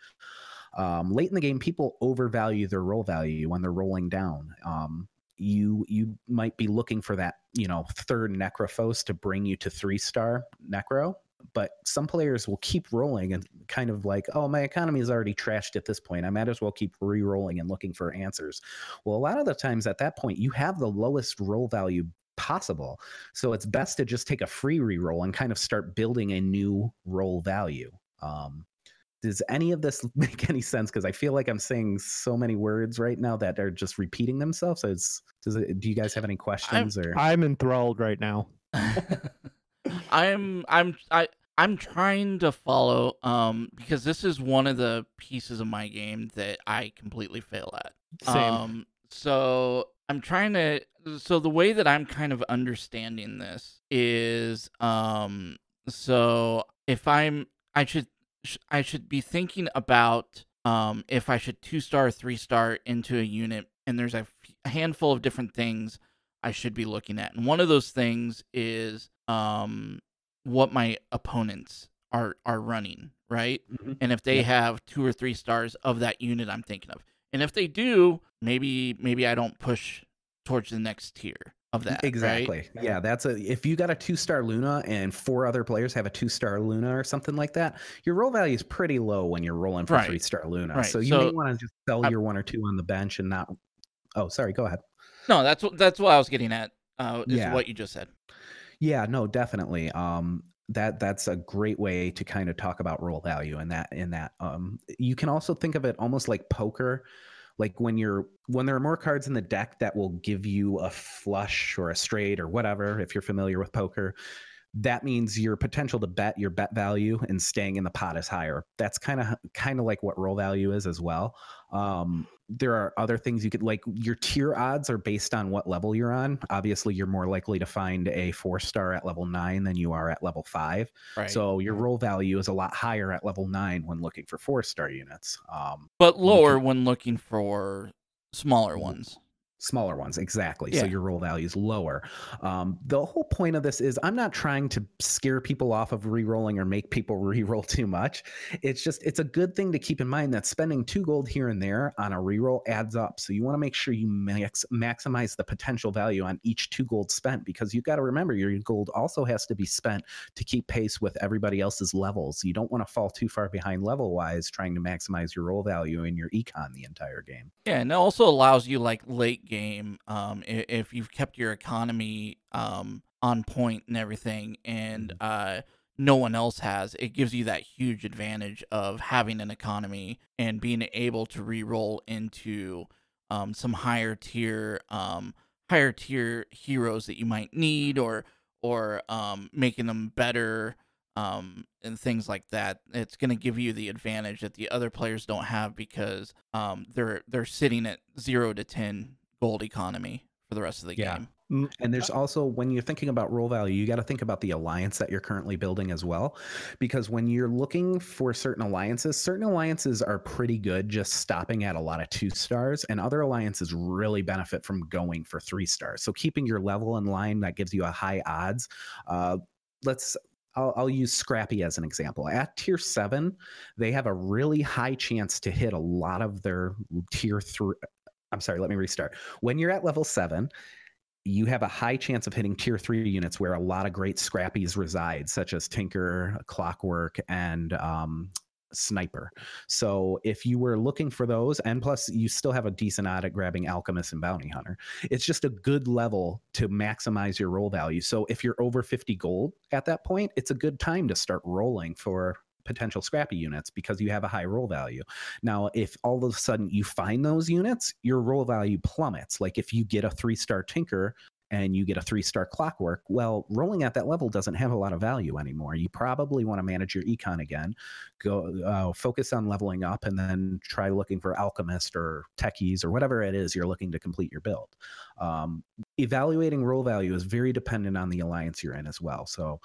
Um, late in the game, people overvalue their roll value when they're rolling down. Um, you you might be looking for that you know third necrophos to bring you to three star necro but some players will keep rolling and kind of like, oh, my economy is already trashed at this point. I might as well keep re-rolling and looking for answers. Well, a lot of the times at that point, you have the lowest roll value possible. So it's best to just take a free re-roll and kind of start building a new roll value. Um, does any of this (laughs) make any sense? Because I feel like I'm saying so many words right now that are just repeating themselves. So it's does it? Do you guys have any questions or? I'm enthralled right now. (laughs) I'm I'm I I'm trying to follow um because this is one of the pieces of my game that I completely fail at. Same. Um so I'm trying to so the way that I'm kind of understanding this is um so if I'm I should sh- I should be thinking about um if I should two star three star into a unit and there's a, f- a handful of different things I should be looking at. And one of those things is um what my opponents are are running, right? Mhm. And if they Yeah. have two or three stars of that unit I'm thinking of. And if they do, maybe maybe I don't push towards the next tier of that. right? Exactly. Yeah, that's a if you got a two star Luna and four other players have a two star Luna or something like that, your roll value is pretty low when you're rolling for Right. three star Luna. Right. So you may want to just sell I- your one or two on the bench and not. Oh, sorry. Go ahead. No, that's what that's what I was getting at. Uh, is Yeah. what you just said. Yeah, no, definitely. Um, that that's a great way to kind of talk about roll value and that in that. Um, you can also think of it almost like poker, like when you're when there are more cards in the deck that will give you a flush or a straight or whatever. If you're familiar with poker, that means your potential to bet your bet value and staying in the pot is higher that's kind of kind of like what roll value is as well um, there are other things you could like your tier odds are based on what level you're on obviously you're more likely to find a four star at level nine than you are at level five Right. so your roll value is a lot higher at level nine when looking for four star units um, but lower when looking for smaller ones. Smaller ones exactly. So your roll value is lower. Um, the whole point of this is i'm not trying to scare people off of re-rolling or make people (laughs) re-roll too much. It's just it's a good thing to keep in mind that spending two gold here and there on a re-roll adds up. So you want to make sure you max, maximize the potential value on each two gold spent because you've got to remember your gold also has to be spent to keep pace with everybody else's levels. You don't want to fall too far behind level wise trying to maximize your roll value in your econ the entire game. Yeah, and it also allows you like late game, um, i- if you've kept your economy um on point and everything, and uh, no one else has, it gives you that huge advantage of having an economy and being able to re-roll into um some higher tier um higher tier heroes that you might need or or um making them better um, and things like that. It's going to give you the advantage that the other players don't have because um, they're they're sitting at zero to ten gold economy for the rest of the Yeah. game. And there's also when you're thinking about roll value, you got to think about the alliance that you're currently building as well. Because when you're looking for certain alliances, certain alliances are pretty good just stopping at a lot of two stars, and other alliances really benefit from going for three stars. So keeping your level in line that gives you a high odds. Uh, let's I'll, I'll use Scrappy as an example. At tier seven, they have a really high chance to hit a lot of their tier three. I'm sorry, let me restart. When you're at level seven, you have a high chance of hitting tier three units where a lot of great scrappies reside, such as Tinker, Clockwork, and um, Sniper. So if you were looking for those, and plus you still have a decent odd at grabbing Alchemist and Bounty Hunter, it's just a good level to maximize your roll value. So if you're over 50 gold at that point, it's a good time to start rolling for potential scrappy units because you have a high roll value. Now, if all of a sudden you find those units, your roll value plummets. Like if you get a three star Tinker and you get a three star Clockwork, well, rolling at that level doesn't have a lot of value anymore. You probably want to manage your econ again, go uh, focus on leveling up, and then try looking for Alchemist or Techies or whatever it is you're looking to complete your build. Um, evaluating roll value is very dependent on the alliance you're in as well. So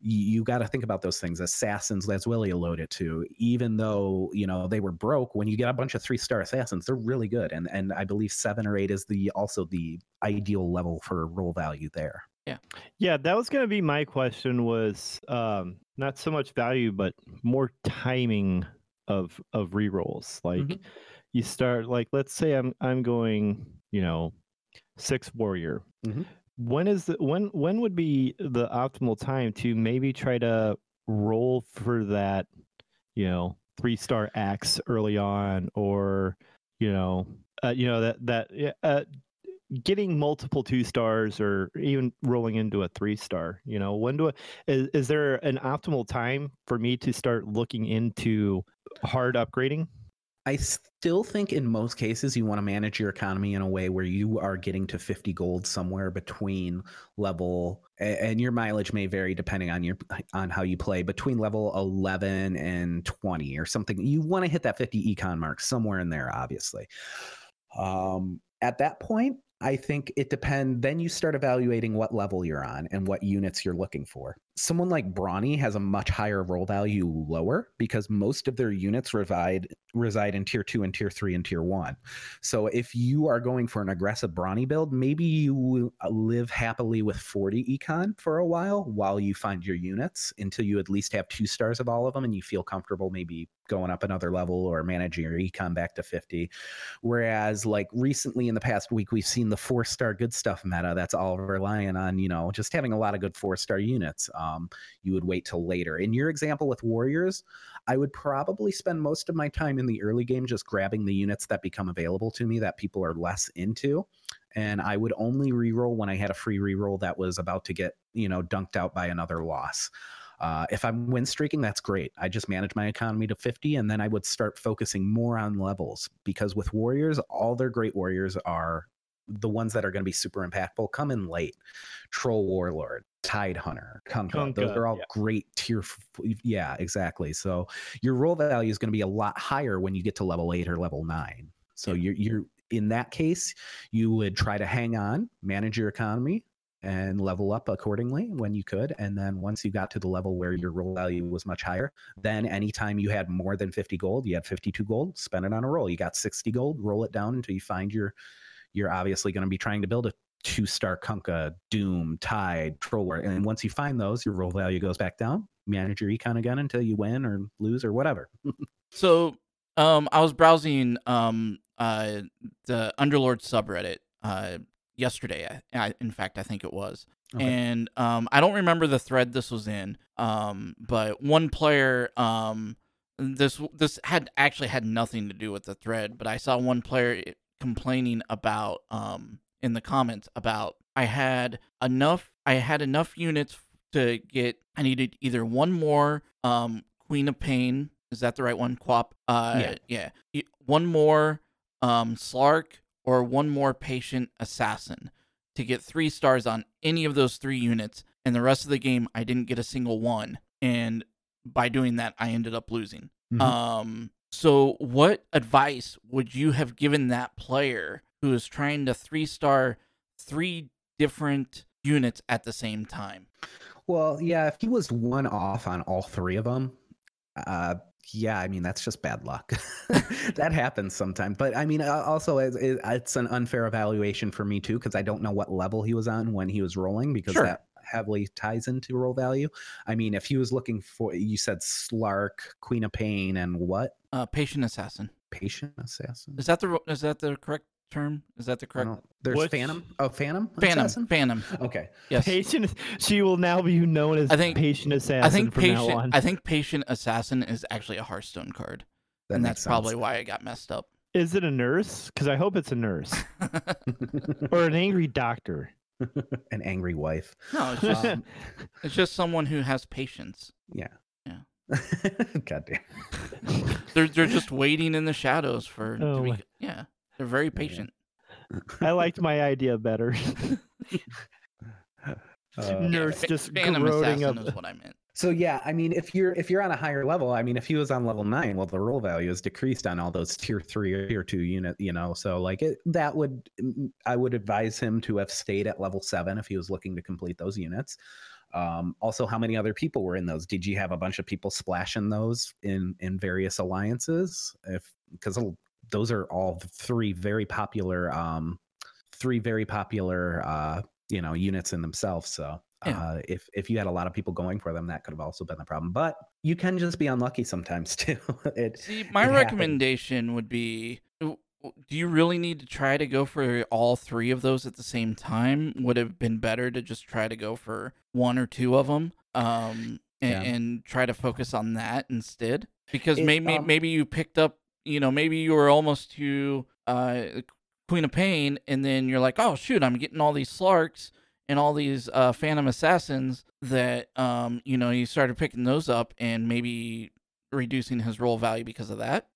you, you got to think about those things. Assassins, that's Willie alluded to, even though you know they were broke, when you get a bunch of three star assassins, they're really good, and and I believe seven or eight is the also the ideal level for roll value there. Yeah, yeah, that was going to be my question. Was um, not so much value, but more timing of of rerolls. Like Mhm. you start, like let's say I'm I'm going, you know, six warrior. Mhm. When is the when when would be the optimal time to maybe try to roll for that, you know, three star axe early on, or you know, uh, you know that that uh, getting multiple two stars or even rolling into a three star you know when do I, is, is there an optimal time for me to start looking into hard upgrading I still think in most cases you want to manage your economy in a way where you are getting to 50 gold somewhere between level and your mileage may vary depending on your on how you play between level 11 and 20 or something. You want to hit that 50 econ mark somewhere in there obviously. Um at that point, I think it depends. Then you start evaluating what level you're on and what units you're looking for. Someone like Brawny has a much higher roll value lower because most of their units reside reside in tier two and tier three and tier one. So if you are going for an aggressive Brawny build, maybe you uh, live happily with 40 econ for a while while you find your units until you at least have two stars of all of them and you feel comfortable maybe going up another level or managing your econ back to 50. Whereas, like recently in the past week, we've seen the four star good stuff meta that's all relying on, you know, just having a lot of good four star units. Um, you would wait till later. In your example with Warriors, I would probably spend most of my time in the early game just grabbing the units that become available to me that people are less into. And I would only reroll when I had a free reroll that was about to get, you know, dunked out by another loss. Uh, if I'm win streaking, that's great. I just manage my economy to 50, and then I would start focusing more on levels because with warriors, all their great warriors are the ones that are going to be super impactful come in late. Troll Warlord, Tide Hunter, Kunkka. Those are all yeah. great tier. f- Yeah, exactly. So your roll value is going to be a lot higher when you get to level eight or level nine. So you're you're in that case, you would try to hang on, manage your economy, and level up accordingly when you could. And then once you got to the level where your roll value was much higher, then anytime you had more than 50 gold, you had 52 gold, spend it on a roll. You got 60 gold, roll it down until you find your you're obviously going to be trying to build a two star Kunkka, Doom, Tide, Troll War. And once you find those, your roll value goes back down. Manage your econ again until you win or lose or whatever. (laughs) So, um, I was browsing um uh the Underlord subreddit uh yesterday. I, I, in fact, I think it was, Okay. and um, I don't remember the thread this was in. Um, but one player um this this had actually had nothing to do with the thread, but I saw one player complaining about um in the comments about I had enough I had enough units to get I needed either one more um Queen of Pain is that the right one Quap uh Yeah. yeah one more um Slark or one more Patient Assassin to get 3 stars on any of those 3 units and the rest of the game I didn't get a single one and by doing that I ended up losing Mhm. um, so what advice would you have given that player who is trying to three star three different units at the same time? Well, yeah, if he was one off on all three of them, uh, yeah, I mean that's just bad luck. (laughs) that happens sometimes. But I mean, also it's, it's an unfair evaluation for me too because I don't know what level he was on when he was rolling because Sure. that heavily ties into roll value. I mean, if he was looking for, you said Slark, Queen of Pain, and what? Uh, patient assassin. Patient Assassin. Is that the is that the correct term? Is that the correct There's Which- Phantom. Oh, Phantom. Phantom? Assassin? Phantom. Okay. Yes. Patient. She will now be known as I think- patient assassin I think from now patient. on. I think patient assassin is actually a Hearthstone card, That and that's sense. probably why I got messed up. Is it a nurse? Because I hope it's a nurse (laughs) (laughs) or an angry doctor. (laughs) an angry wife. no, it's just Um, it's just someone who has patience. yeah. Yeah. (laughs) God damn. They're they're just waiting in the shadows for. to Oh be, yeah, they're very patient. I liked my idea better. (laughs) Uh, Nurse Ph- just Phantom corroding assassin up. is what I meant. So yeah, I mean, if you're if you're on a higher level, I mean, if he was on level nine, well, the roll value is decreased on all those tier three or tier two unit, you know. So like it, that would mm, I would advise him to have stayed at level seven if he was looking to complete those units. Um, also, how many other people were in those? Did you have a bunch of people splashing those in in various alliances? If because those are all three very popular, um, three very popular, uh, you know, units in themselves. So Yeah. uh, if if you had a lot of people going for them, that could have also been the problem. But you can just be unlucky sometimes (laughs) too. it See, my recommendation would be: Do you really need to try to go for all three of those at the same time? Would it have been better to just try to go for one or two of them, um, and, Yeah. and try to focus on that instead? Because It, maybe um, maybe you picked up, you know, maybe you were almost to uh, Queen of Pain, and then you're like, oh shoot, I'm getting all these Slarks and all these uh, Phantom Assassins that um, you know you started picking those up and maybe reducing his roll value because of that.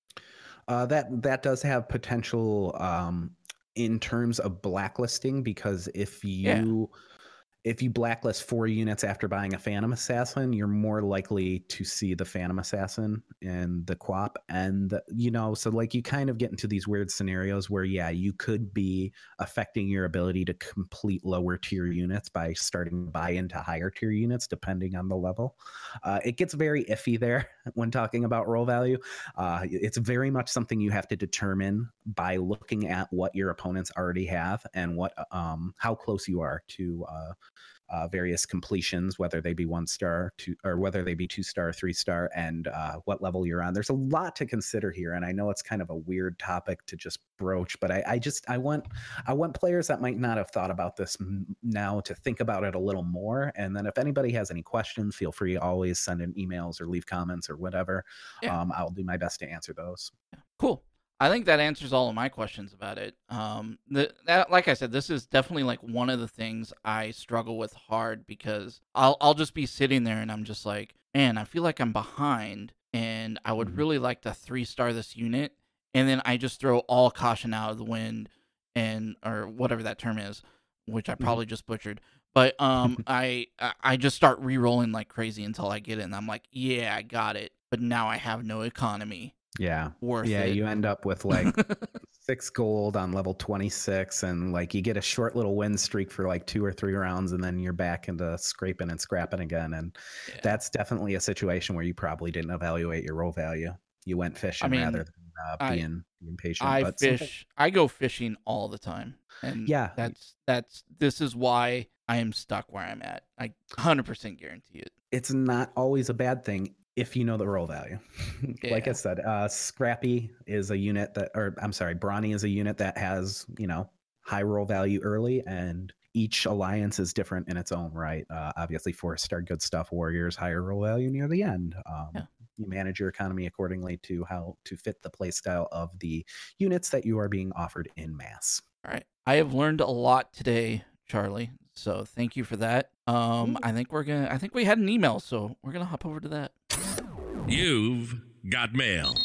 Uh, that that does have potential um, in terms of blacklisting because if Yeah. If you blacklist four units after buying a Phantom Assassin, you're more likely to see the Phantom Assassin and the Quap, and you know, so like you kind of get into these weird scenarios where yeah, you could be affecting your ability to complete lower tier units by starting to buy into higher tier units depending on the level. Uh, it gets very iffy there (laughs) when talking about roll value. Uh, it's very much something you have to determine by looking at what your opponents already have and what um, how close you are to uh, uh, various completions, whether they be one star, two, or whether they be two star, three star, and uh, what level you're on. There's a lot to consider here, and I know it's kind of a weird topic to just broach, but I, I just I want I want players that might not have thought about this m- now to think about it a little more. And then if anybody has any questions, feel free always send in emails or leave comments or whatever. Yeah. Um, I'll do my best to answer those. Cool. I think that answers all of my questions about it. Um, the, that, like I said, this is definitely like one of the things I struggle with hard because I'll I'll just be sitting there and I'm just like, man, I feel like I'm behind, and I would Mhm. really like to three star this unit, and then I just throw all caution out of the wind and or whatever that term is, which I Mm-hmm. probably just butchered. But um, (laughs) I I- I just start re-rolling like crazy until I get it, and I'm like, yeah, I got it. But now I have no economy Yeah. worth Yeah, it. you end up with like (laughs) six gold on level 26 and like you get a short little win streak for like two or three rounds and then you're back into scraping and scrapping again and Yeah. that's definitely a situation where you probably didn't evaluate your roll value you went fishing mean, rather than uh, I- being being patient I but something- fish. I go fishing all the time, and Yeah. that's that's this is why I am stuck where I'm at. I 100% guarantee it. it's not always a bad thing if you know the roll value. (laughs) like I said, uh, Scrappy is a unit that, or I'm sorry, Brawny is a unit that has, you know, high roll value early, and each alliance is different in its own right. Uh, obviously, four star good stuff warriors higher roll value near the end. Um, Yeah. You manage your economy accordingly to how to fit the playstyle of the units that you are being offered in mass. All right. I have learned a lot today, Charlie. So thank you for that. Um, I think we're gonna. I think we had an email, so we're gonna hop over to that. You've got mail.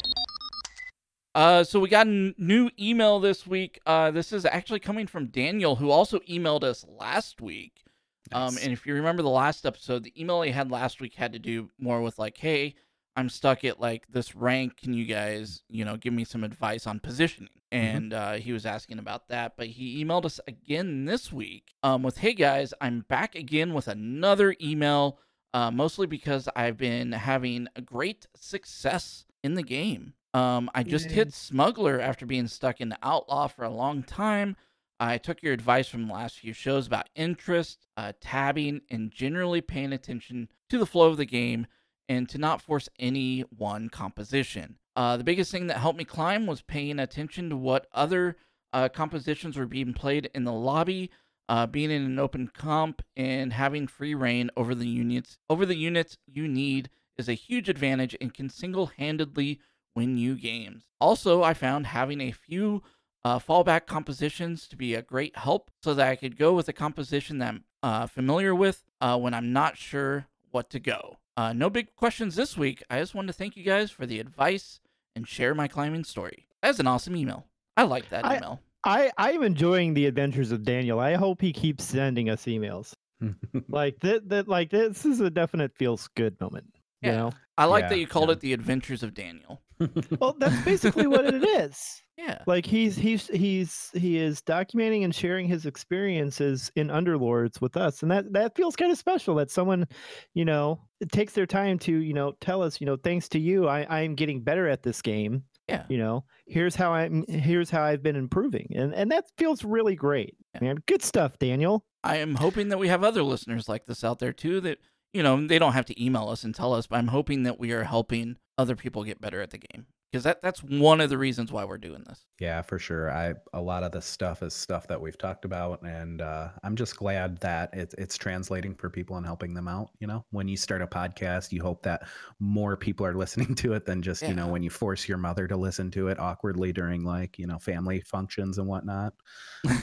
Uh, so we got a n- new email this week. Uh, this is actually coming from Daniel, who also emailed us last week. Um, and if you remember the last episode, the email he had last week had to do more with like, "Hey, I'm stuck at like this rank. Can you guys, you know, give me some advice on positioning?" And uh, he was asking about that. But he emailed us again this week um, with, "Hey guys, I'm back again with another email. Uh, mostly because I've been having a great success in the game. Um, I just Yay. hit smuggler after being stuck in outlaw for a long time." I took your advice from the last few shows about interest, uh, tabbing, and generally paying attention to the flow of the game and to not force any one composition. Uh, the biggest thing that helped me climb was paying attention to what other uh, compositions were being played in the lobby, uh, being in an open comp, and having free reign over the units. Over the units you need is a huge advantage and can single-handedly win you games. Also, I found having a few uh, fallback compositions to be a great help so that I could go with a composition that I'm uh, familiar with uh, when I'm not sure what to go. Uh, no big questions this week. I just wanted to thank you guys for the advice and share my climbing story. That's an awesome email. I like that I- email. I I'm enjoying the adventures of Daniel. I hope he keeps sending us emails. (laughs) Like that that like this is a definite feels good moment. You Yeah. know? I like Yeah, that you called yeah. it the Adventures of Daniel. (laughs) Well, that's basically what it is. (laughs) Yeah. Like he's he's he's he is documenting and sharing his experiences in Underlords with us, and that that feels kind of special. That someone, you know, takes their time to you know tell us, you know, thanks to you, I I'm getting better at this game. Yeah. You know, here's how I'm here's how I've been improving, and and that feels really great, Yeah. man. Good stuff, Daniel. I am hoping that we have other listeners like this out there too that, you know, they don't have to email us and tell us, but I'm hoping that we are helping other people get better at the game. Because that, that's one of the reasons why we're doing this. Yeah, for sure. I a lot of this stuff is stuff that we've talked about, and uh, I'm just glad that it's it's translating for people and helping them out. You know, when you start a podcast, you hope that more people are (laughs) listening to it than just you know when you force your mother to listen to it awkwardly during like you know family functions and whatnot. (laughs) I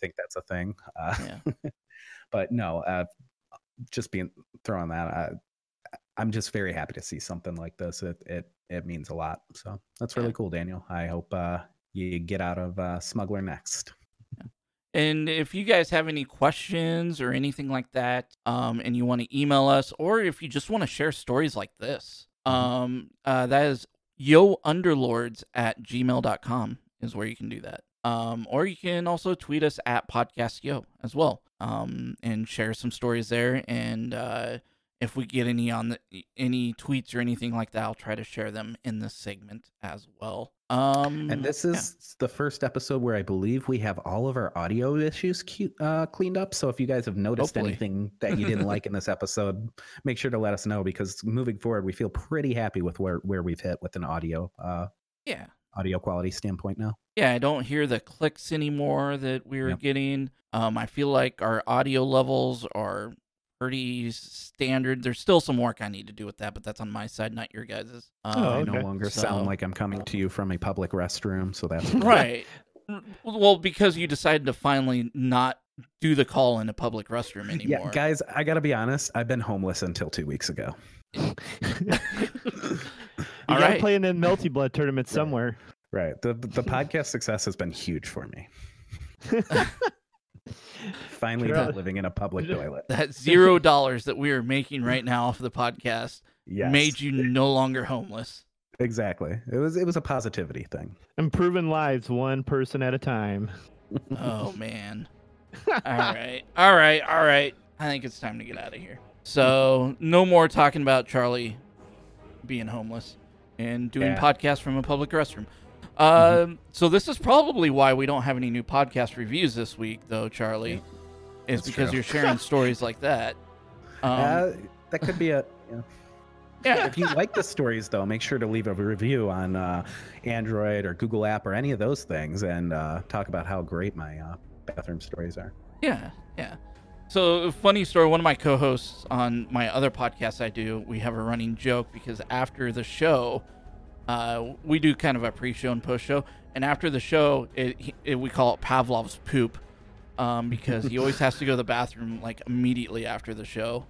think that's a thing. Uh, Yeah. (laughs) but no, uh, just being throwing that. I, I'm just very happy to see something like this. It it it means a lot. So that's really Yeah. cool, Daniel. I hope uh, you get out of uh, smuggler next. And if you guys have any questions or anything like that, um, and you want to email us, or if you just want to share stories like this, Mhm. um, uh, that is younderlords at gmail.com is where you can do that. Um, or you can also tweet us at podcast yo as well, um, and share some stories there. And uh, if we get any on the any tweets or anything like that, I'll try to share them in this segment as well. Um, And this yeah. is the first episode where I believe we have all of our audio issues cu- uh, cleaned up. So if you guys have noticed Hopefully. anything that you didn't like in this episode, (laughs) make sure to let us know because moving forward, we feel pretty happy with where where we've hit with an audio uh, yeah. audio quality standpoint now. yeah, I don't hear the clicks anymore that we were Yep. getting. Um, I feel like our audio levels are pretty standard. There's still some work I need to do with that, but that's on my side, not your guys's. Um, Oh, I no longer So- sound like I'm coming to you from a public restroom, so that's (laughs) right. Well, because you decided to finally not do the call in a public restroom anymore. Yeah, guys, I gotta be honest. I've been homeless until two weeks ago. (laughs) you All gotta right. play in a multi blood tournament somewhere. Right. The the podcast success has been huge for me. (laughs) Finally, not living in a public (laughs) toilet. That (laughs) zero dollars that we are making right now off the podcast Yes, made you no longer homeless. exactly. It was it was a positivity thing. Improving lives one person at a time. Oh (laughs) man. all right. All right. All right. I think it's time to get out of here. So, no more talking about Charlie being homeless and doing Yeah. podcasts from a public restroom. Um, so this is probably why we don't have any new podcast reviews this week, though, Charlie. Is That's because true. you're sharing (laughs) stories like that. Um, uh, that could be a. Yeah. yeah. If you like the stories, though, make sure to leave a review on uh, Android or Google app or any of those things, and uh, talk about how great my uh, bathroom stories are. Yeah, yeah. So, funny story. One of my co-hosts on my other podcast I do, we have a running joke because after the show, uh, we do kind of a pre-show and post-show, and after the show, it, it, we call it Pavlov's poop, um, because he always has to go to the bathroom like immediately after the show.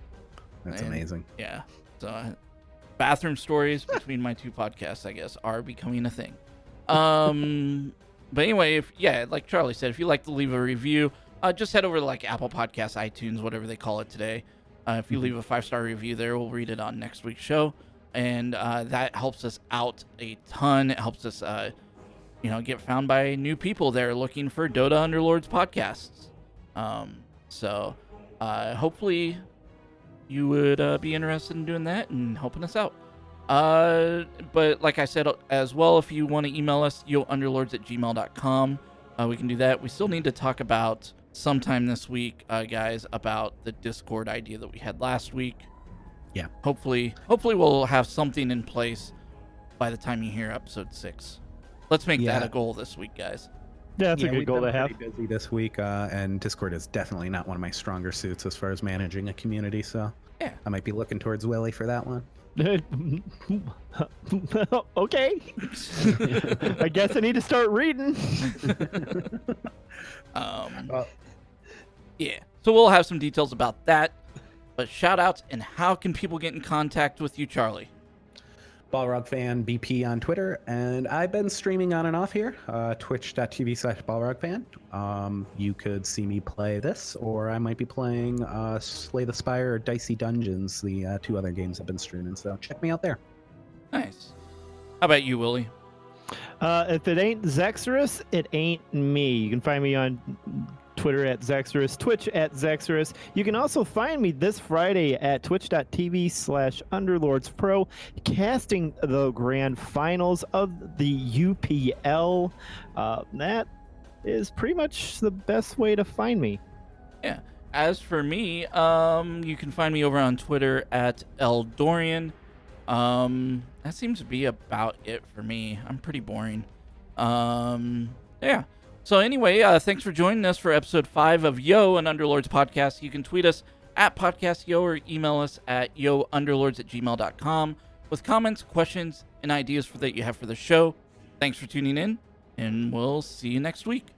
That's And- amazing. Yeah. So, uh, bathroom stories between my two podcasts, I guess, are becoming a thing. Um, but anyway, if yeah, like Charlie said, if you'd like to leave a review, uh, just head over to like Apple Podcasts, iTunes, whatever they call it today. Uh, if you leave a five star review there, we'll read it on next week's show, and uh, that helps us out a ton. It helps us, uh, you know, get found by new people that are looking for Dota Underlords podcasts. Um, so uh, hopefully you would uh, be interested in doing that and helping us out. Uh, but like I said as well, if you want to email us, younderlords at gmail.com, uh, we can do that. We still need to talk about sometime this week, guys, about the Discord idea that we had last week. Yeah. Hopefully, hopefully we'll have something in place by the time you hear episode six. Let's make that a goal this week, guys. Yeah, that's Yeah, a good goal to have. Busy this week, uh, and Discord is definitely not one of my stronger suits as far as managing a community. So Yeah. I might be looking towards Willie for that one. (laughs) okay. (laughs) I guess I need to start reading. (laughs) Um, Well- yeah. So we'll have some details about that. But shout outs and how can people get in contact with you, Charlie? Balrog fan BP on Twitter, and I've been streaming on and off here, uh, twitch.tv slash Balrog fan. Um, you could see me play this, or I might be playing uh, Slay the Spire or Dicey Dungeons, the uh, two other games I've been streaming. So check me out there. Nice. How about you, Willie? Uh, if it ain't Zexorus, it ain't me. You can find me on Twitter at Zexorus, Twitch at Zexorus. You can also find me this Friday at twitch.tv slash Underlords Pro, casting the grand finals of the UPL. Uh, that is pretty much the best way to find me. Yeah. As for me, um, you can find me over on Twitter at Eldorian. Um, that seems to be about it for me. I'm pretty boring. Um, yeah. So anyway, uh, thanks for joining us for episode five of Yo, and Underlords podcast. You can tweet us at podcast yo or email us at younderlords at gmail.com with comments, questions, and ideas for that you have for the show. Thanks for tuning in, and we'll see you next week.